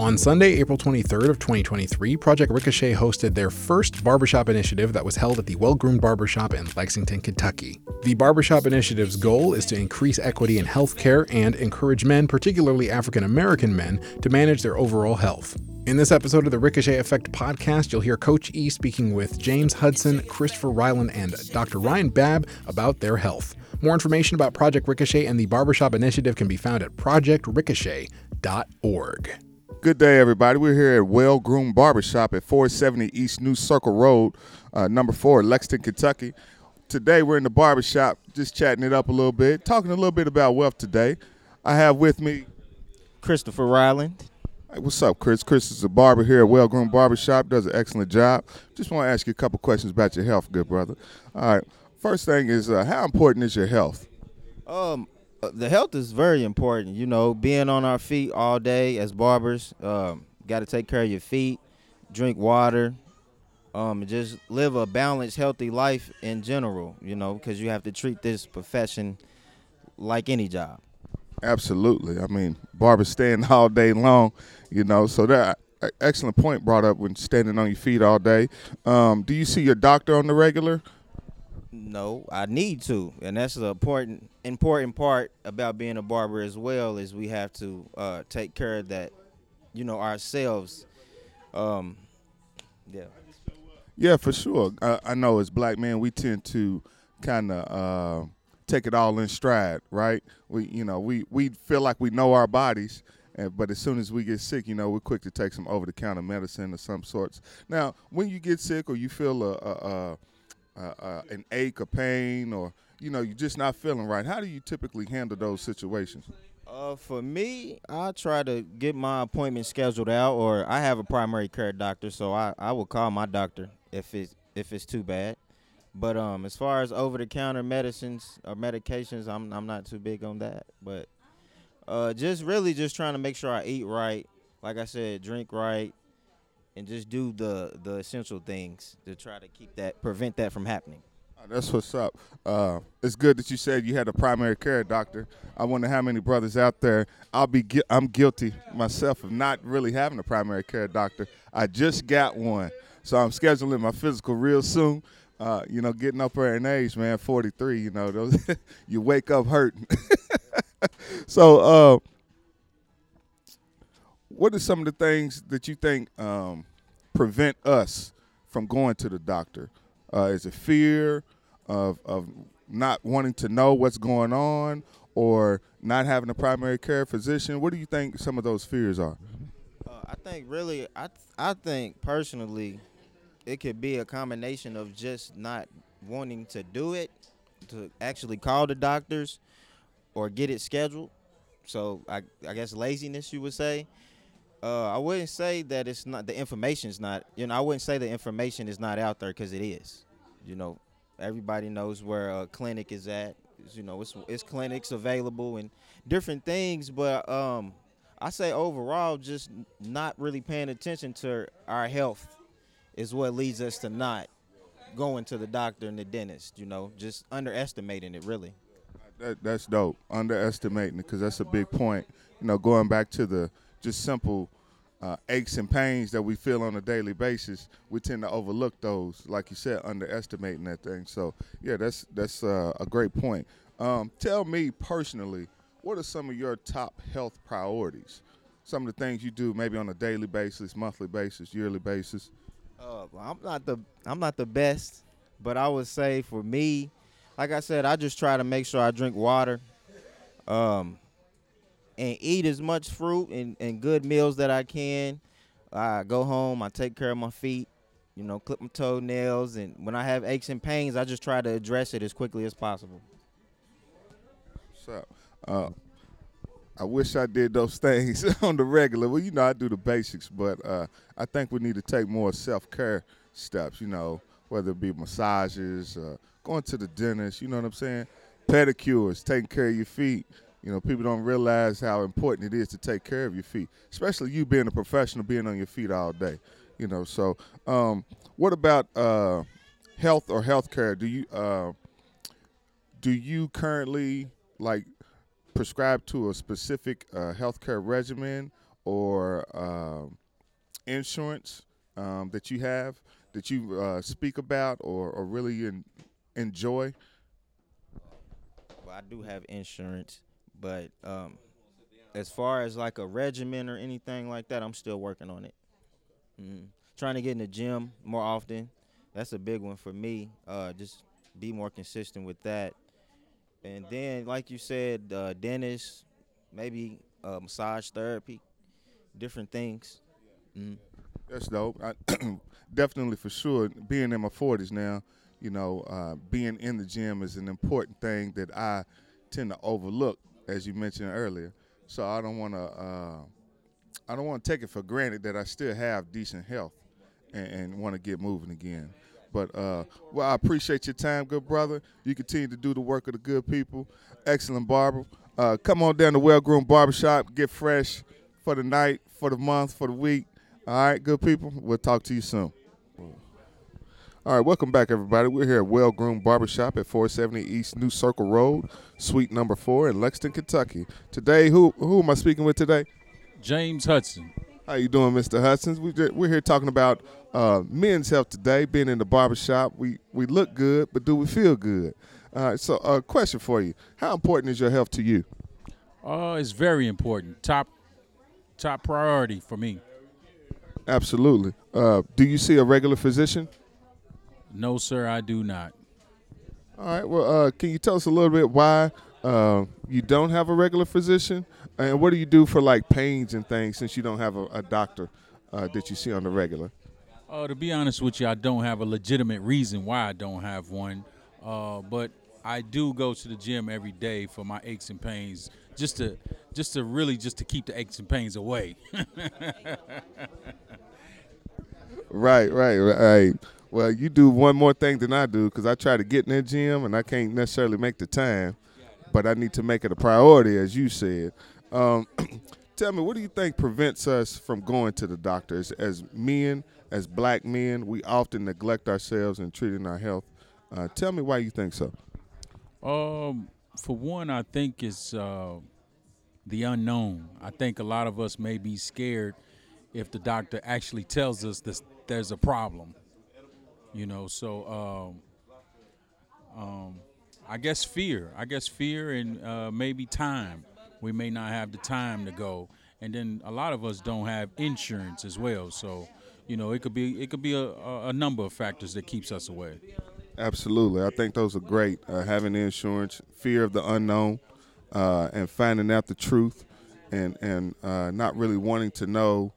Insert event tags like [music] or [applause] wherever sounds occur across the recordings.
On Sunday, April 23rd of 2023, Project Ricochet hosted their first barbershop initiative that was held at the Well Groomed Barbershop in Lexington, Kentucky. The barbershop initiative's goal is to increase equity in healthcare and encourage men, particularly African American men, to manage their overall health. In this episode of the Ricochet Effect podcast, you'll hear Coach E speaking with James Hudson, Christopher Ryland, and Dr. Ryan Babb about their health. More information about Project Ricochet and the Barbershop Initiative can be found at projectricochet.org. Good day, everybody. We're here at Well Groomed Barbershop at 470 East New Circle Road, uh, number four, Lexington, Kentucky. Today, we're in the barbershop, just chatting it up a little bit, talking a little bit about wealth today. I have with me Christopher Ryland. Hey, what's up, Chris? Chris is a barber here at Well Groomed Barbershop, does an excellent job. Just want to ask you a couple questions about your health, good brother. All right. First thing is, uh, how important is your health? Um, the health is very important. You know, being on our feet all day as barbers, um, got to take care of your feet, drink water, um, just live a balanced, healthy life in general. You know, because you have to treat this profession like any job. Absolutely. I mean, barbers stand [laughs] all day long, you know. So that uh, excellent point brought up when standing on your feet all day. Um, do you see your doctor on the regular? No, I need to, and that's the important important part about being a barber as well is we have to uh, take care of that, you know, ourselves. Um, yeah. Yeah, for sure. I, I know as black men, we tend to kind of uh, take it all in stride, right? We, you know, we we feel like we know our bodies, but as soon as we get sick, you know, we're quick to take some over-the-counter medicine of some sorts. Now, when you get sick or you feel a, a uh, uh, an ache, a pain, or you know you're just not feeling right. How do you typically handle those situations? Uh, for me, I try to get my appointment scheduled out, or I have a primary care doctor, so I, I will call my doctor if it's if it's too bad. But um, as far as over the counter medicines or medications, I'm I'm not too big on that. But uh, just really just trying to make sure I eat right. Like I said, drink right, and just do the the essential things to try to keep that prevent that from happening. Oh, that's what's up. Uh, it's good that you said you had a primary care doctor. I wonder how many brothers out there. I'll be gu- I'm guilty myself of not really having a primary care doctor. I just got one, so I'm scheduling my physical real soon. Uh, you know, getting up there in age, man, 43. You know, those [laughs] you wake up hurting. [laughs] so, uh, what are some of the things that you think um, prevent us from going to the doctor? Uh, is it fear of of not wanting to know what's going on, or not having a primary care physician? What do you think some of those fears are? Uh, I think really, I I think personally, it could be a combination of just not wanting to do it, to actually call the doctors, or get it scheduled. So I I guess laziness, you would say. Uh, I wouldn't say that it's not the information is not. You know, I wouldn't say the information is not out there because it is. You know, everybody knows where a clinic is at. You know, it's it's clinics available and different things. But um, I say overall, just not really paying attention to our health is what leads us to not going to the doctor and the dentist. You know, just underestimating it really. That, that's dope. Underestimating it because that's a big point. You know, going back to the just simple uh, aches and pains that we feel on a daily basis, we tend to overlook those, like you said, underestimating that thing. So yeah, that's that's uh, a great point. Um, tell me personally, what are some of your top health priorities? Some of the things you do, maybe on a daily basis, monthly basis, yearly basis. Uh, I'm not the I'm not the best, but I would say for me, like I said, I just try to make sure I drink water. Um, and eat as much fruit and, and good meals that I can. I go home, I take care of my feet, you know, clip my toenails, and when I have aches and pains, I just try to address it as quickly as possible. So, uh, I wish I did those [laughs] things [laughs] on the regular. Well, you know, I do the basics, but uh, I think we need to take more self care steps. You know, whether it be massages, uh, going to the dentist. You know what I'm saying? Pedicures, taking care of your feet. You know, people don't realize how important it is to take care of your feet, especially you being a professional, being on your feet all day. You know, so um, what about uh, health or healthcare? Do you uh, do you currently like prescribe to a specific uh, healthcare regimen, or um insurance um, that you have that you uh, speak about or, or really en- enjoy? Well, I do have insurance, but um, as far as like a regimen or anything like that, I'm still working on it. Mm. Trying to get in the gym more often. That's a big one for me. Uh, just be more consistent with that. And then, like you said, uh, dentist, maybe uh, massage therapy, different things. Mm. That's dope. I, [clears throat] definitely for sure. Being in my forties now, you know, uh, being in the gym is an important thing that I tend to overlook, as you mentioned earlier. So I don't want to, uh, I don't want to take it for granted that I still have decent health and, and want to get moving again. But uh, well, I appreciate your time, good brother. You continue to do the work of the good people. Excellent barber. Uh, come on down to Well Groomed Barbershop. Get fresh for the night, for the month, for the week. All right, good people. We'll talk to you soon. All right, welcome back, everybody. We're here at Well Groomed Barbershop at 470 East New Circle Road, Suite Number Four in Lexington, Kentucky. Today, who who am I speaking with today? James Hudson. How you doing, Mr. Hudson? We we're here talking about uh, men's health today. Being in the barbershop, we we look good, but do we feel good? All right. So, a uh, question for you: How important is your health to you? Uh, it's very important. Top top priority for me. Absolutely. Uh, do you see a regular physician? No, sir, I do not. All right. Well, uh, can you tell us a little bit why uh, you don't have a regular physician, and what do you do for like pains and things since you don't have a, a doctor uh, that you see on the regular? Uh, to be honest with you, I don't have a legitimate reason why I don't have one, uh, but I do go to the gym every day for my aches and pains, just to just to really just to keep the aches and pains away. [laughs] right, right, right. Well, you do one more thing than I do because I try to get in the gym and I can't necessarily make the time, but I need to make it a priority, as you said. Um, [clears throat] tell me, what do you think prevents us from going to the doctor? As, men, as black men, we often neglect ourselves and treating our health. Uh, tell me why you think so. Um, for one, I think it's uh, the unknown. I think a lot of us may be scared if the doctor actually tells us this, there's a problem you know. So um, um, I guess fear. I guess fear and uh, maybe time. We may not have the time to go, and then a lot of us don't have insurance as well. So you know, it could be it could be a, a number of factors that keeps us away. Absolutely, I think those are great. Uh, having insurance, fear of the unknown, uh, and finding out the truth, and and uh, not really wanting to know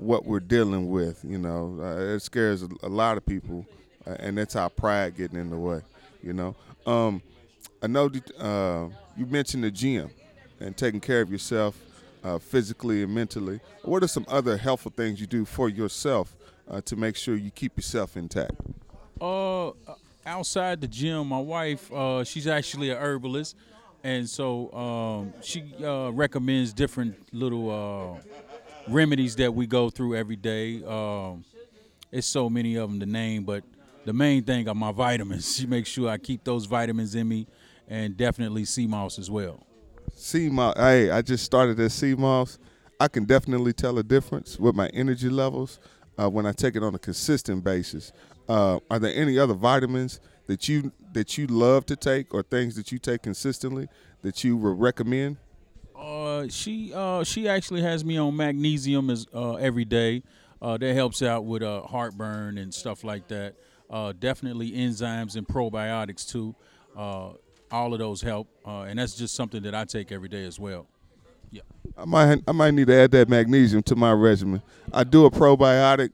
what we're dealing with. You know, uh, it scares a, lot of people, uh, and that's our pride getting in the way. You know, um, I know uh, you mentioned the gym and taking care of yourself uh, physically and mentally. What are some other helpful things you do for yourself uh, to make sure you keep yourself intact? Uh, outside the gym, my wife, she's actually a herbalist and so um, she uh, recommends different little uh, remedies that we go through every day. Um, it's so many of them to name, but the main thing are my [laughs] vitamins. She makes sure I keep those vitamins in me, and definitely sea moss as well. Sea moss. Hey, I just started at sea moss. I can definitely tell a difference with my energy levels uh, when I take it on a consistent basis. Uh, are there any other vitamins that you that you love to take, or things that you take consistently that you would recommend? Uh, she uh, she actually has me on magnesium as uh, every day. Uh, that helps out with uh, heartburn and stuff like that. Uh, definitely enzymes and probiotics too. Uh, all of those help, uh, and that's just something that I take every day as well. Yeah. I might I might need to add that magnesium to my regimen. I do a probiotic.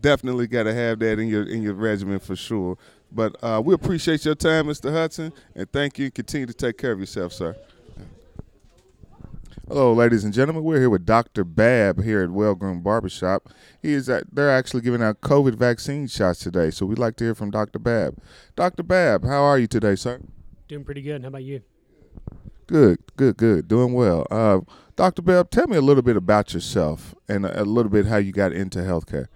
Definitely got to have that in your in your regimen for sure. But uh, we appreciate your time, Mr. Hudson, and thank you. Continue to take care of yourself, sir. Hello, ladies and gentlemen. We're here with Dr. Babb here at Well Groomed Barbershop. He is at, they're actually giving out COVID vaccine shots today, so we'd like to hear from Dr. Babb. Dr. Babb, how are you today, sir? Doing pretty good. How about you? Good, good, good. Doing well. Uh, Dr. Babb, tell me a little bit about yourself and a, a little bit how you got into healthcare.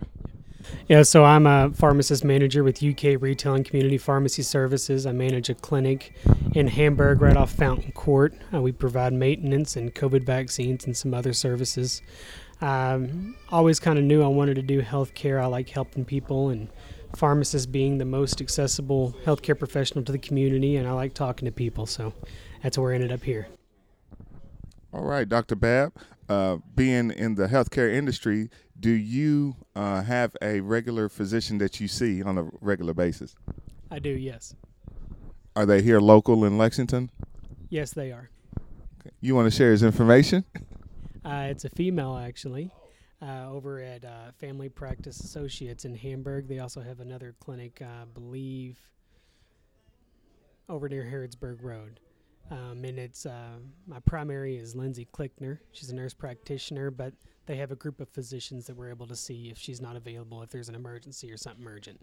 Yeah, so I'm a pharmacist manager with UK Retail and Community Pharmacy Services. I manage a clinic in Hamburg right off Fountain Court. Uh, we provide maintenance and COVID vaccines and some other services. Um, always kind of knew I wanted to do healthcare. I like helping people and pharmacists being the most accessible healthcare professional to the community, and I like talking to people. So that's where I ended up here. All right, Dr. Babb, uh, being in the healthcare industry, do you uh, have a regular physician that you see on a regular basis? I do, yes. Are they here local in Lexington? Yes, they are. You want to share his information? [laughs] Uh, it's a female, actually, uh, over at uh, Family Practice Associates in Hamburg. They also have another clinic, I believe, over near Harrodsburg Road. Um, and it's uh, my primary is Lindsay Klickner. She's a nurse practitioner, but they have a group of physicians that we're able to see if she's not available, if there's an emergency or something urgent.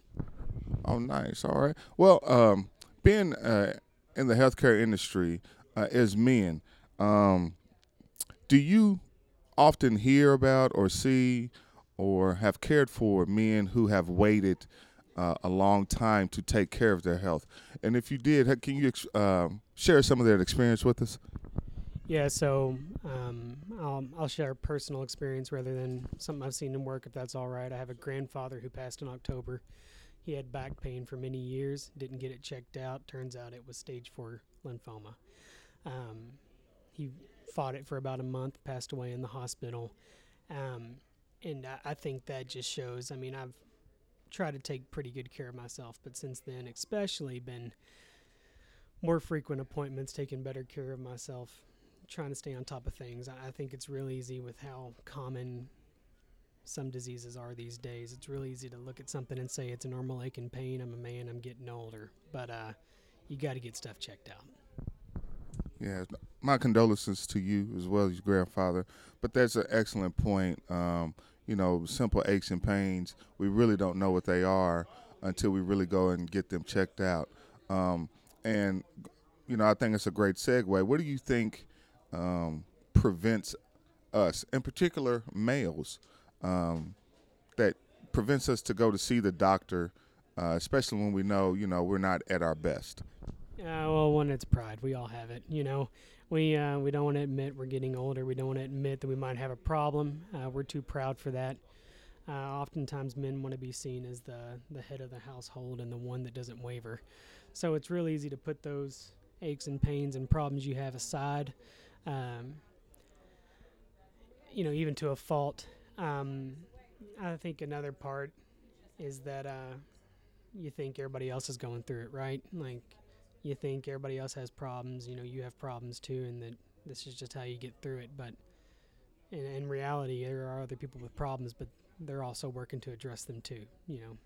Oh, nice. All right. Well, um, being uh, in the healthcare industry uh, as men, um, do you often hear about or see or have cared for men who have waited uh, a long time to take care of their health? And if you did, can you um, share some of that experience with us? Yeah, so um, I'll, I'll share a personal experience rather than something I've seen in work, if that's all right. I have a grandfather who passed in October. He had back pain for many years, didn't get it checked out. Turns out it was stage four lymphoma. Um, he fought it for about a month, passed away in the hospital. Um, and I, I think that just shows, I mean, I've tried to take pretty good care of myself, but since then, especially been more frequent appointments, taking better care of myself, trying to stay on top of things. I, think it's real easy with how common some diseases are these days. It's really easy to look at something and say it's a normal ache and pain. I'm a man. I'm getting older, but uh, you got to get stuff checked out. Yeah, my condolences to you as well as your grandfather. But that's an excellent point. Um, you know, simple aches and pains, we really don't know what they are until we really go and get them checked out. Um, and, you know, I think it's a great segue. What do you think um, prevents us, in particular males, um, that prevents us to go to see the doctor, uh, especially when we know, you know, we're not at our best? Uh, well, one, it's pride. We all have it. You know, we uh, we don't want to admit we're getting older. We don't want to admit that we might have a problem. Uh, we're too proud for that. Uh, oftentimes, men want to be seen as the the head of the household and the one that doesn't waver. So it's real easy to put those aches and pains and problems you have aside. Um, you know, even to a fault. Um, I think another part is that uh, you think everybody else is going through it, right? Like you think everybody else has problems, you know, you have problems too, and that this is just how you get through it. But in, in reality, there are other people with problems, but they're also working to address them too, you know.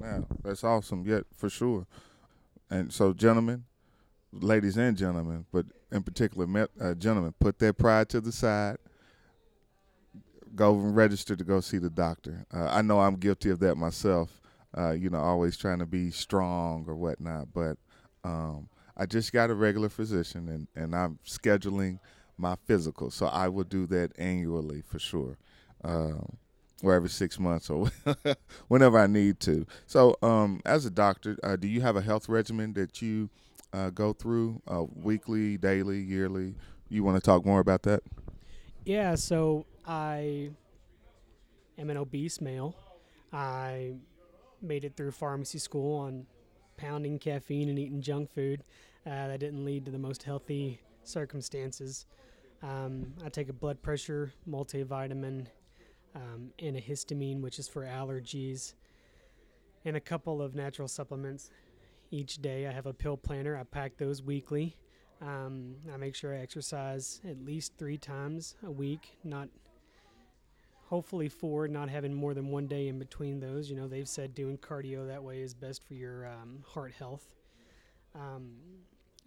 Yeah, that's awesome. Yeah, for sure. And so, gentlemen, ladies and gentlemen, but in particular, uh, gentlemen, put their pride to the side. Go and register to go see the doctor. Uh, I know I'm guilty of that myself uh, you know, always trying to be strong or whatnot. But um, I just got a regular physician, and, and I'm scheduling my physical, so I will do that annually for sure, um, or every six months or [laughs] whenever I need to. So, um, as a doctor, uh, do you have a health regimen that you uh, go through uh, weekly, daily, yearly? You want to talk more about that? Yeah, so I am an obese male. I made it through pharmacy school on pounding caffeine and eating junk food. Uh, that didn't lead to the most healthy circumstances. Um, I take a blood pressure multivitamin um, and a histamine, which is for allergies, and a couple of natural supplements each day. I have a pill planner. I pack those weekly. Um, I make sure I exercise at least three times a week, not hopefully four, not having more than one day in between those. You know, they've said doing cardio that way is best for your um, heart health. Um,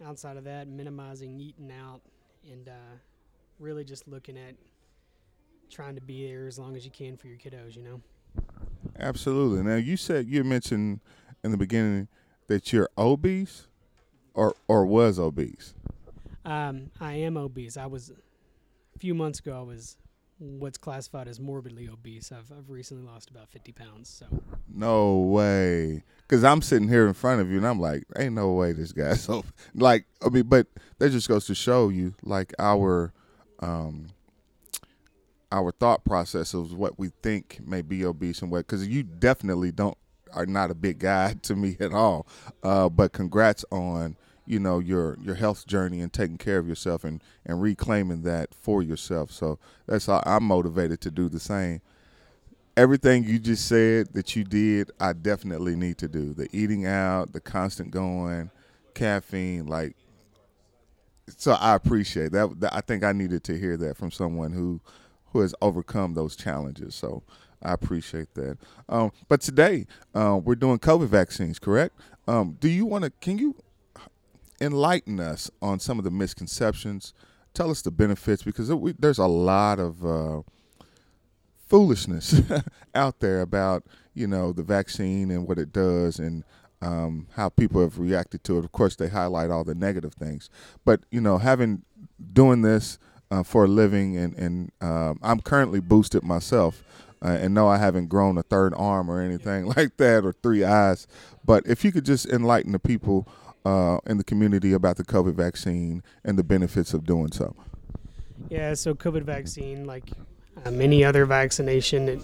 outside of that, minimizing eating out and uh, really just looking at trying to be there as long as you can for your kiddos, you know? Absolutely. Now, you said you mentioned in the beginning that you're obese or, or was obese. Um, I am obese. I was, a few months ago, I was what's classified as morbidly obese. I've I've recently lost about 50 pounds. So No way. Cause I'm sitting here in front of you and I'm like, ain't no way this guy's [laughs] so like I mean, but that just goes to show you like our um our thought process of what we think may be obese and what because you definitely don't are not a big guy [laughs] to me at all. Uh, but congrats on you know your your health journey and taking care of yourself and and reclaiming that for yourself. So that's how I'm motivated to do the same. Everything you just said that you did, I definitely need to do. The eating out, the constant going, caffeine, like. So I appreciate that. that. I think I needed to hear that from someone who who has overcome those challenges. So I appreciate that. Um, but today uh, we're doing COVID vaccines, correct? Um, do you want to? Can you enlighten us on some of the misconceptions? Tell us the benefits because it, we, there's a lot of uh, foolishness [laughs] out there about you know the vaccine and what it does and um, how people have reacted to it. Of course, they highlight all the negative things, but you know, having doing this uh, for a living, and and um, I'm currently boosted myself. Uh, and no, I haven't grown a third arm or anything [laughs] like that, or three eyes. But if you could just enlighten the people uh, in the community about the COVID vaccine and the benefits of doing so. Yeah, so COVID vaccine, like many other vaccination, it,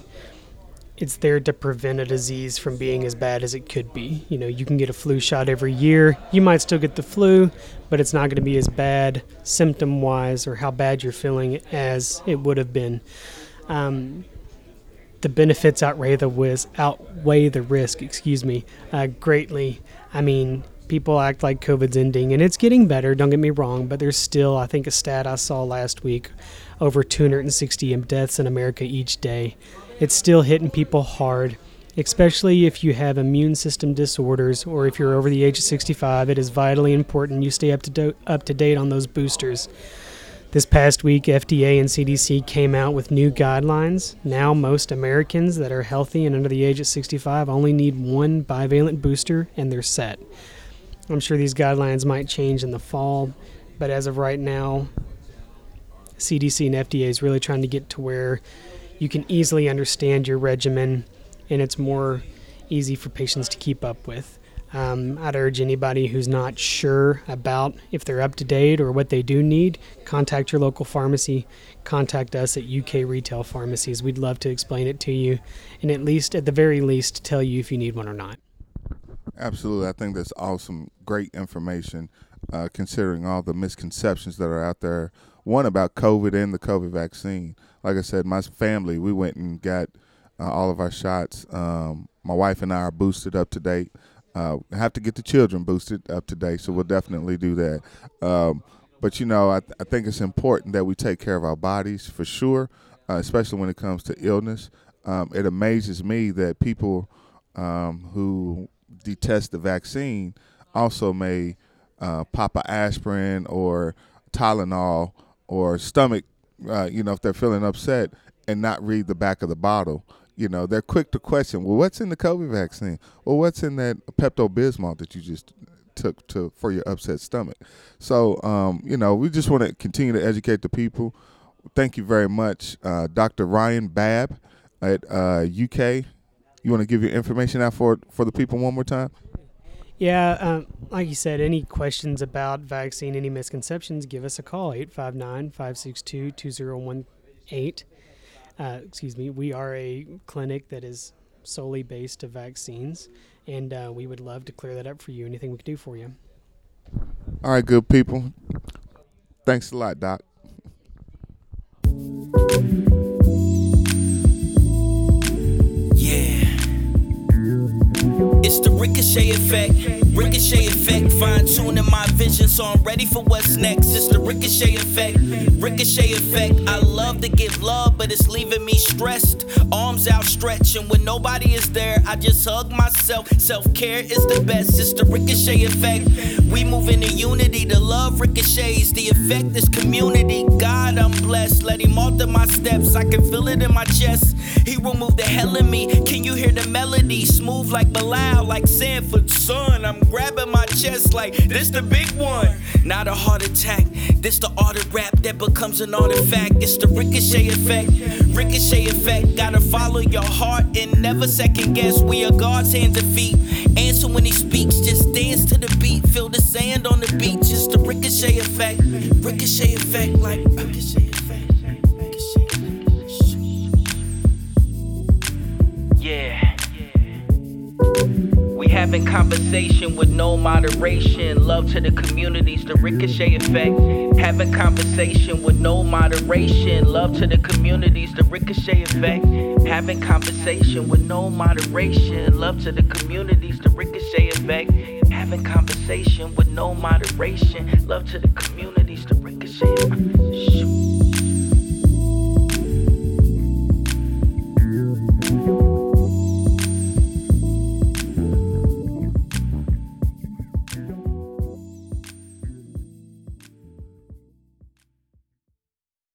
it's there to prevent a disease from being as bad as it could be. You know, you can get a flu shot every year. You might still get the flu, but it's not going to be as bad symptom wise or how bad you're feeling as it would have been. Um, the benefits outweigh the whiz, outweigh the risk. Excuse me, uh, greatly. I mean, people act like COVID's ending, and it's getting better. Don't get me wrong, but there's still, I think, a stat I saw last week, over 260 deaths in America each day. It's still hitting people hard, especially if you have immune system disorders or if you're over the age of 65. It is vitally important you stay up to do- up to date on those boosters. This past week, FDA and CDC came out with new guidelines. Now, most Americans that are healthy and under the age of 65 only need one bivalent booster and they're set. I'm sure these guidelines might change in the fall, but as of right now, CDC and FDA is really trying to get to where you can easily understand your regimen and it's more easy for patients to keep up with. Um, I'd urge anybody who's not sure about if they're up to date or what they do need, contact your local pharmacy. Contact us at UK Retail Pharmacies. We'd love to explain it to you and at least, at the very least, tell you if you need one or not. Absolutely. I think that's awesome. Great information, uh, considering all the misconceptions that are out there. One about COVID and the COVID vaccine. Like I said, my family, we went and got uh, all of our shots. Um, my wife and I are boosted up to date. Uh, have to get the children boosted up to date, so we'll definitely do that. Um, but you know, I, th- I, think it's important that we take care of our bodies for sure, uh, especially when it comes to illness. Um, it amazes me that people um, who detest the vaccine also may uh, pop a aspirin or Tylenol or stomach, uh, you know, if they're feeling upset and not read the back of the bottle. You know, they're quick to question, well, what's in the COVID vaccine? Well, what's in that Pepto Bismol that you just took to for your upset stomach? So, um, you know, we just want to continue to educate the people. Thank you very much, uh, Dr. Ryan Babb at UK. You want to give your information out for for the people one more time? Yeah, um, like you said, any questions about vaccine, any misconceptions, give us a call 859 562 2018. Uh, excuse me, we are a clinic that is solely based to vaccines, and uh, we would love to clear that up for you. Anything we can do for you. All right, good people. Thanks a lot, Doc. It's the ricochet effect. Ricochet effect, fine tuning my vision so I'm ready for what's next. It's the ricochet effect, ricochet effect. I love to give love, but it's leaving me stressed. Arms outstretched, and when nobody is there, I just hug myself. Self care is the best, it's the ricochet effect. We move in unity, the love ricochets, the effect is community. God, I'm blessed, let Him alter my steps. I can feel it in my chest. He removed the hell in me. Can you hear the melody? Smooth like Bilal, like Sanford's son. I'm grabbing my chest like this the big one. Not a heart attack, this the art of rap that becomes an artifact. It's the ricochet effect. Ricochet effect, gotta follow your heart and never second guess. We are God's hands and feet. Answer when he speaks, just dance to the beat. Feel the sand on the beach, ricochet effect. Ricochet effect, like ricochet effect. Yeah. We having conversation with no moderation. Love to the communities, the ricochet effect. Having conversation with no moderation. Love to the communities, the ricochet effect. Having conversation with no moderation. Love to the communities, the ricochet effect. Conversation with no moderation. Love to the communities, to ricochet. Shoot.